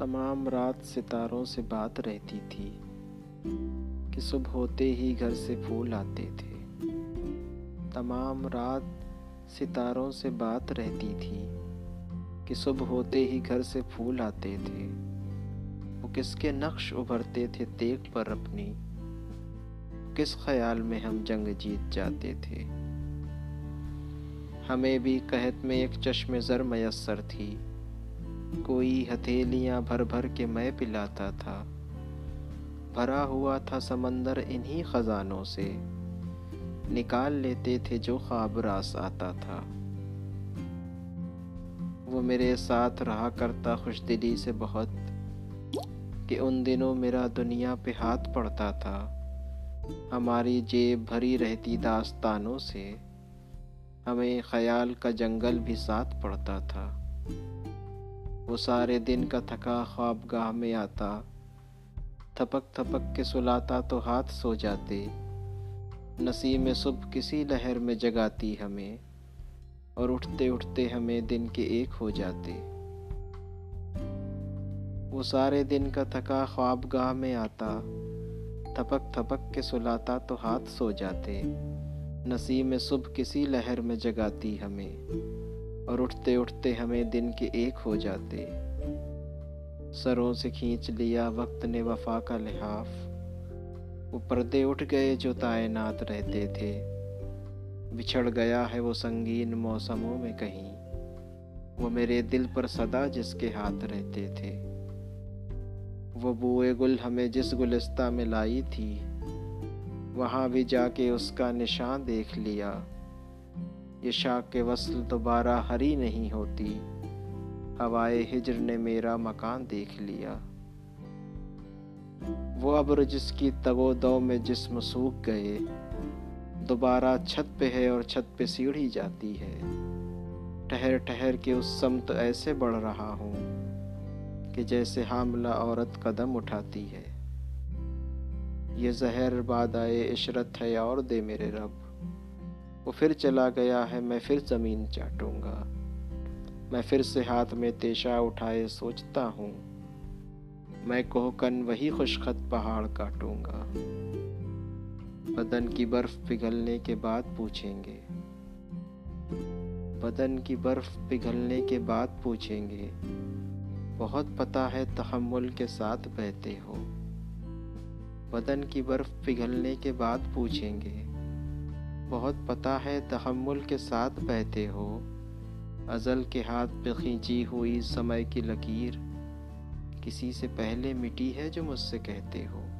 तमाम रात सितारों से बात रहती थी कि सुबह होते ही घर से फूल आते थे। तमाम रात सितारों से बात रहती थी कि सुबह होते ही घर से फूल आते थे। वो किसके नक्श उभरते थे तेग पर अपनी, किस ख्याल में हम जंग जीत जाते थे। हमें भी कहत में एक चश्मे ज़र मैसर थी। कोई हथेलियाँ भर भर के मैं पिलाता था। भरा हुआ था समंदर इन्हीं खजानों से। निकाल लेते थे जो ख्वाब रास आता था। वो मेरे साथ रहा करता खुश दिली से बहुत कि उन दिनों मेरा दुनिया पे हाथ पड़ता था। हमारी जेब भरी रहती दास्तानों से। हमें ख्याल का जंगल भी साथ पड़ता था। वो सारे दिन का थका ख्वाब गाह में आता। थपक थपक के सुलाता तो हाथ सो जाते। नसीब में सुबह किसी लहर में जगाती हमें, और उठते उठते हमें दिन के एक हो जाते। वो सारे दिन का थका ख्वाब गाह में आता। थपक थपक के सुलाता तो हाथ सो जाते। नसीब में सुबह किसी लहर में जगाती हमें। और उठते उठते हमें दिन के एक हो जाते। सरों से खींच लिया वक्त ने वफा का लिहाफ। वो पर्दे उठ गए जो तायनात रहते थे। बिछड़ गया है वो संगीन मौसमों में कहीं। वो मेरे दिल पर सदा जिसके हाथ रहते थे। वो बुए गुल हमें जिस गुलिस्ता में लाई थी, वहाँ भी जाके उसका निशान देख लिया। ये शाख के वसल दोबारा हरी नहीं होती। हवाए हिजर ने मेरा मकान देख लिया। वो अब्र जिसकी तगो दो में जिसम सूख गए। दोबारा छत पे है और छत पे सीढ़ी जाती है। ठहर ठहर के उस समत ऐसे बढ़ रहा हूँ कि जैसे हामला औरत कदम उठाती है। ये जहर बाद आए इशरत है और दे मेरे रब। वो फिर चला गया है, मैं फिर ज़मीन चाटूँगा। मैं फिर से हाथ में तेशा उठाए सोचता हूँ। मैं कोहकन वही खुशखत पहाड़ काटूँगा। बदन की बर्फ़ पिघलने के बाद पूछेंगे। बदन की बर्फ़ पिघलने के बाद पूछेंगे। बहुत पता है तहमुल के साथ बहते हो। बदन की बर्फ़ पिघलने के बाद पूछेंगे। बहुत पता है तहमुल के साथ बहते हो। अज़ल के हाथ पे खींची हुई समय की लकीर किसी से पहले मिटी है जो मुझसे कहते हो।